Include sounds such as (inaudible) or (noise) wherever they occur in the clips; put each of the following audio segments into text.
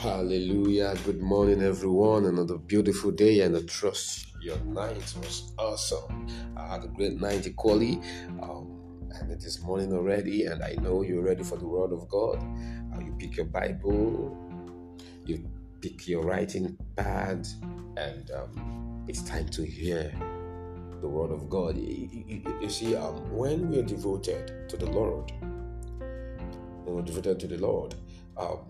Hallelujah. Good morning, everyone. Another beautiful day, and I trust your night was awesome. I had a great night equally, um, and it is morning already, and I know you're ready for the Word of God. Uh, you pick your Bible, you pick your writing pad, and um, it's time to hear the Word of God. You, you, you see, um, when we are devoted to the Lord, when we're devoted to the Lord, um,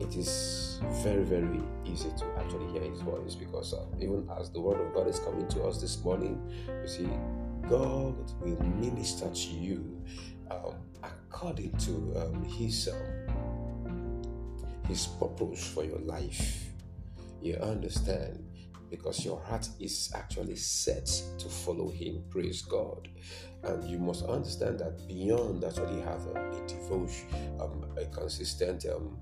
it is very, very easy to actually hear His voice because uh, even as the Word of God is coming to us this morning, you see, God will minister to you um, according to um, His um, His purpose for your life. You understand? Because your heart is actually set to follow Him. Praise God. And you must understand that beyond actually have a, a devotion, um, a consistent um,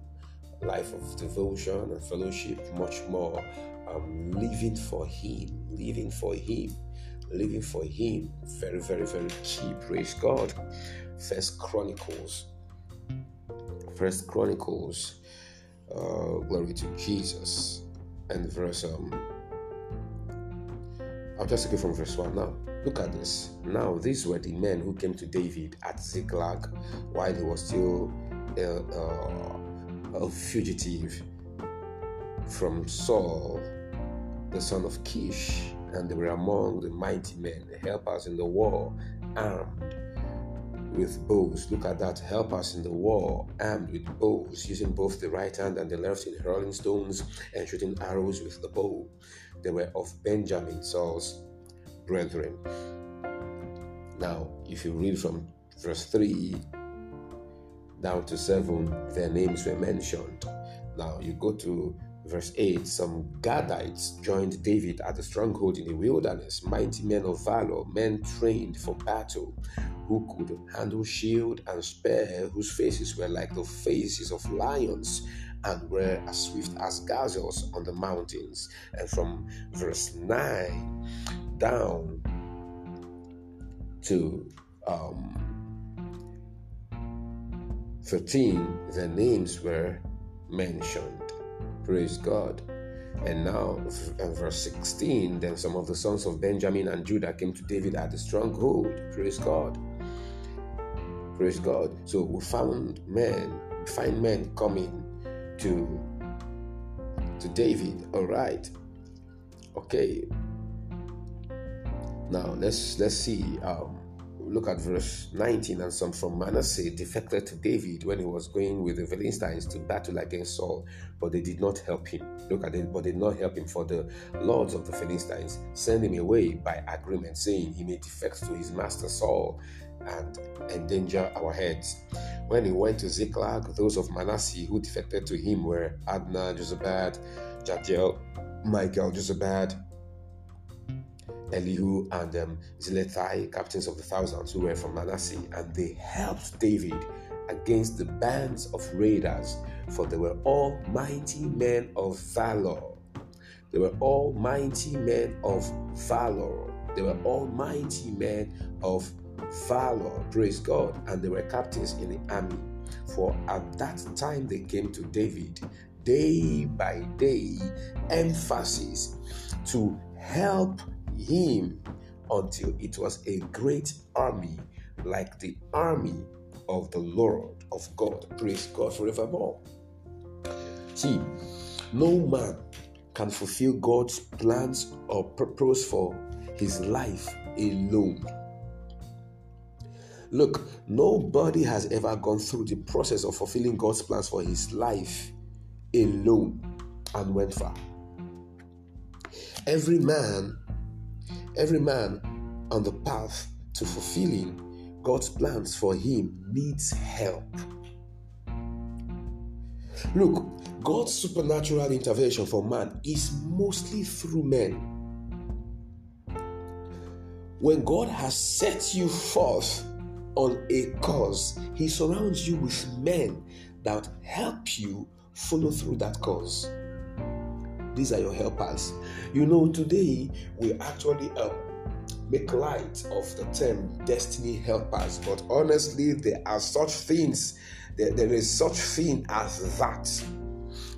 life of devotion and fellowship, much more um, living for Him, living for Him, living for Him. Very, very, very key. Praise God. First Chronicles, First Chronicles, uh, glory to Jesus, and verse um. I'll just take it from verse 1 now. Look at this. Now, these were the men who came to David at Ziklag while he was still uh, uh, a fugitive from Saul, the son of Kish, and they were among the mighty men, helpers in the war, armed with bows. Look at that, helpers in the war, armed with bows, using both the right hand and the left in hurling stones and shooting arrows with the bow. They were of Benjamin, Saul's brethren. Now, if you read from verse 3 down to 7, their names were mentioned. Now you go to verse 8 some Gadites joined David at the stronghold in the wilderness, mighty men of valor, men trained for battle, who could handle shield and spear, whose faces were like the faces of lions and were as swift as gazelles on the mountains. And from verse 9 down to um, 13, the names were mentioned. Praise God. And now, in verse 16, then some of the sons of Benjamin and Judah came to David at the stronghold. Praise God. Praise God. So we found men, find men coming to to David. All right. Okay. Now let's let's see. Um, look at verse 19 and some from Manasseh defected to David when he was going with the Philistines to battle against Saul, but they did not help him. Look at it, but they did not help him for the lords of the Philistines send him away by agreement, saying he may defect to his master Saul and endanger our heads. When he went to Ziklag, those of Manasseh who defected to him were Adnah, Jozabad, Jediael, Michael, Jozabad, Elihu and um, Zillethai, captains of the thousands who were from Manasseh, and they helped David against the bands of raiders, for they were all mighty men of valor. They were all mighty men of valor. They were all mighty men of valor. Praise God. And they were captains in the army. For at that time they came to David day by day, emphasis to help him until it was a great army like the army of the Lord of God. Praise God forevermore. See, no man can fulfill God's plans or purpose for his life alone. Look, nobody has ever gone through the process of fulfilling God's plans for his life alone and went far. Every man Every man on the path to fulfilling God's plans for him needs help. Look, God's supernatural intervention for man is mostly through men. When God has set you forth on a cause, He surrounds you with men that help you follow through that cause. These are your helpers. You know, today we actually um, make light of the term destiny helpers, but honestly, there are such things. There, there is such thing as that.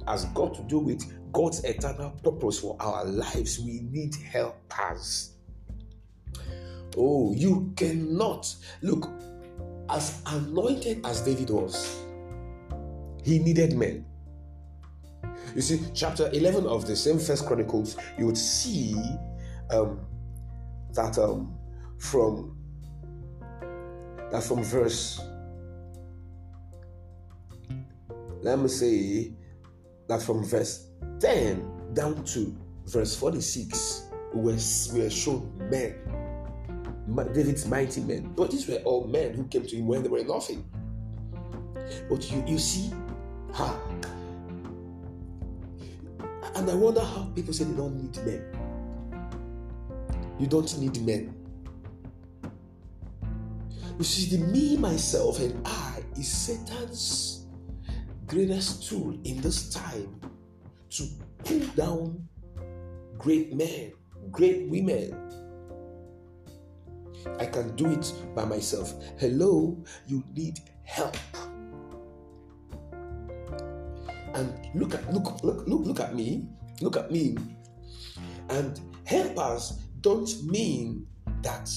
has got to do with God's eternal purpose for our lives, we need helpers. Oh, you cannot look as anointed as David was, he needed men. You see, chapter 11 of the same First Chronicles, you would see um, that um, from that from verse let me say that from verse 10 down to verse 46 we were, shown men David's mighty men. But these were all men who came to him when they were nothing. But you, you see how and I wonder how people say they don't need men. You don't need men. You see, the me, myself, and I is Satan's greatest tool in this time to pull down great men, great women. I can do it by myself. Hello, you need help. And look at look look look look at me. Look at me. And helpers don't mean that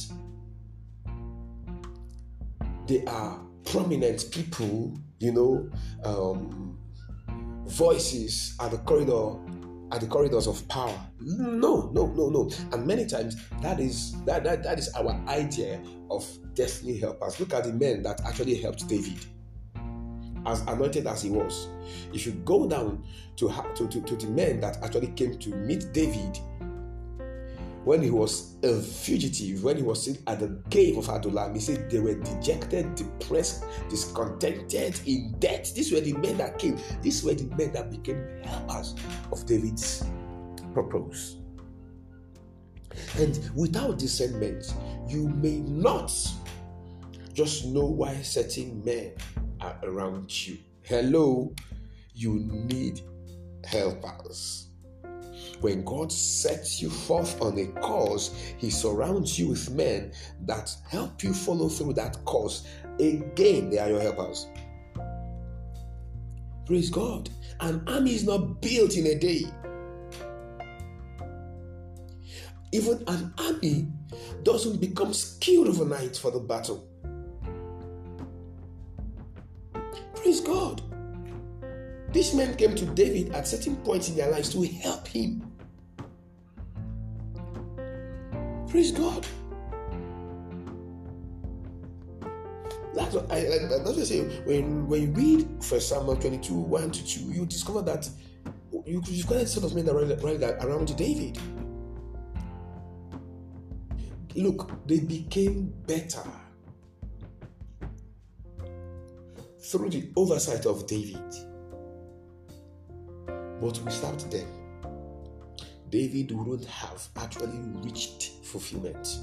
they are prominent people, you know, um, voices at the corridor at the corridors of power. No, no, no, no. And many times that is that that, that is our idea of destiny helpers. Look at the men that actually helped David as anointed as he was. If you go down to, to, to, to the men that actually came to meet David when he was a fugitive, when he was at the cave of Adullam, he said they were dejected, depressed, discontented, in debt. These were the men that came. These were the men that became helpers of David's purpose. And without discernment, you may not just know why certain men around you. Hello, you need helpers. When God sets you forth on a cause, He surrounds you with men that help you follow through that cause. Again, they are your helpers. Praise God. An army is not built in a day. Even an army doesn't become skilled overnight for the battle. Praise God. These men came to David at certain points in their lives to help him. Praise God. That's what I that's what I say. When when you read First Samuel 22, 1 to 2, you discover that you could discover sort of men that around David. Look, they became better through the oversight of David. But without them, David wouldn't have actually reached fulfillment.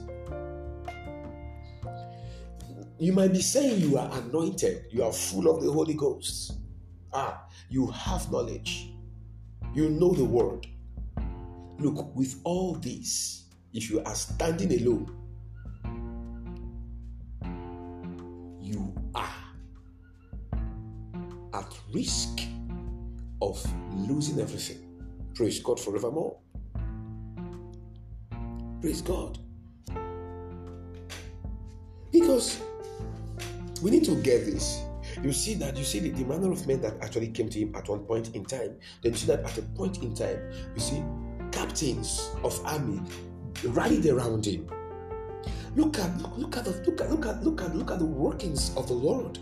You might be saying you are anointed, you are full of the Holy Ghost. Ah, you have knowledge, you know the word. Look, with all this, if you are standing alone, risk of losing everything. Praise God forevermore. Praise God. Because we need to get this. You see that you see the, the manner of men that actually came to him at one point in time. Then you see that at a point in time, you see captains of army rallied around him. Look at look, look at the, look at look at look at look at the workings of the Lord.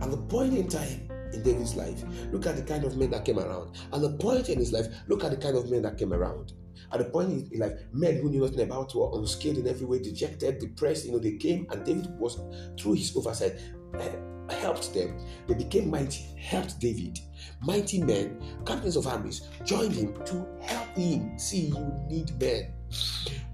At the point in time in David's life, look at the kind of men that came around. At the point in his life, look at the kind of men that came around. At the point in his life, men who knew nothing about were unskilled in every way, dejected, depressed. You know, they came and David was through his oversight. Uh, helped them. They became mighty, helped David. Mighty men, captains of armies, joined him to help him. See, you need men.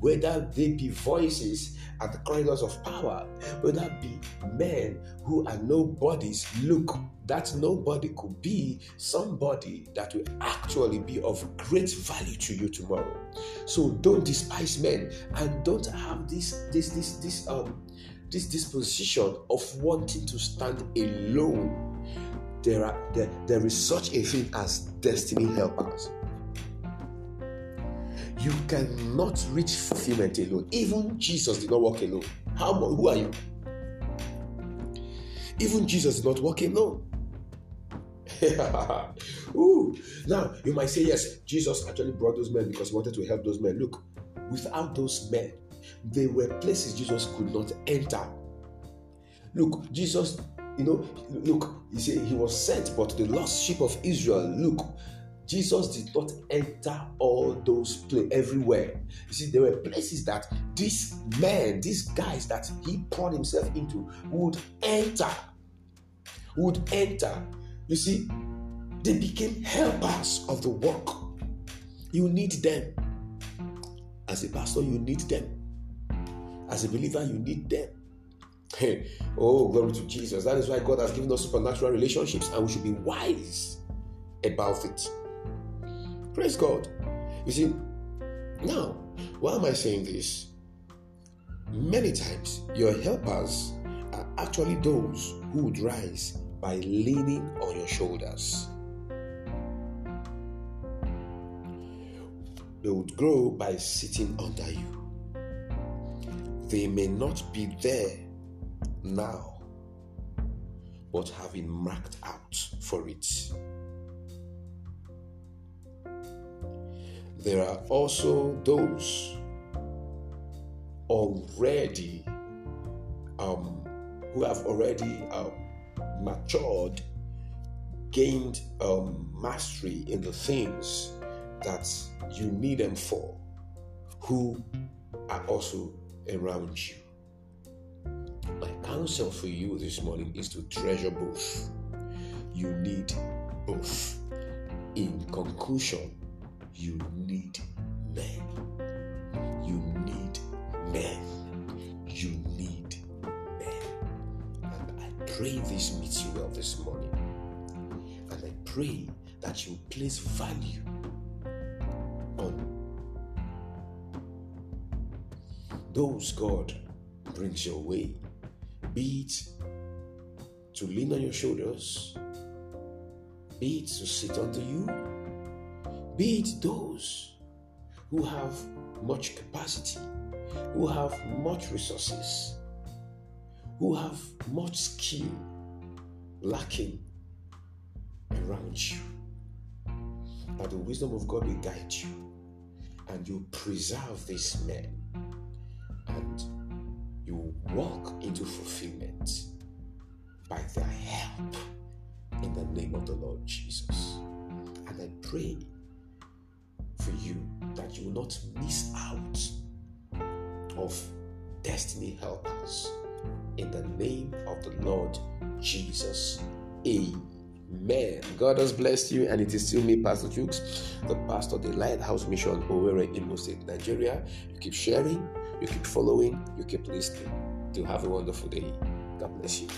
Whether they be voices at the corridors of power, whether be men who are nobodies, look, that nobody could be somebody that will actually be of great value to you tomorrow. So don't despise men and don't have this this this this um this disposition of wanting to stand alone. there are there, there is such a thing as destiny helpers. You cannot reach fulfillment alone. Even Jesus did not walk alone. How who are you? Even Jesus did not walk alone. (laughs) Ooh. Now you might say, yes, Jesus actually brought those men because he wanted to help those men. Look, without those men, there were places Jesus could not enter. Look, Jesus, you know, look, he said he was sent, but the lost sheep of Israel, look, Jesus did not enter all those places everywhere. You see, there were places that these men, these guys that he poured himself into would enter. Would enter. You see, they became helpers of the work. You need them. As a pastor, you need them. As a believer, you need them. Hey, oh, glory to Jesus. That is why God has given us supernatural relationships and we should be wise about it. Praise God. You see, now, why am I saying this? Many times, your helpers are actually those who would rise by leaning on your shoulders. They would grow by sitting under you. They may not be there now, but have been marked out for it. There are also those already um, who have already um, matured, gained um, mastery in the things that you need them for, who are also around you. My counsel for you this morning is to treasure both. You need both. In conclusion, you need men. You need men. You need men. And I pray this meets you well this morning. And I pray that you place value on those God brings your way. Be it to lean on your shoulders, be it to sit under you, be it those who have much capacity, who have much resources, who have much skill lacking around you. That the wisdom of God will guide you and you preserve these men and you walk into fulfillment by their help in the name of the Lord Jesus. And I pray for you that you will not miss out of destiny helpers in the name of the Lord Jesus. Amen. God has blessed you, and it is still me, Pastor Jukes, the pastor of the Lighthouse Mission, Owerri, Imo State, Nigeria. You keep sharing, you keep following, you keep listening. Do have a wonderful day. God bless you.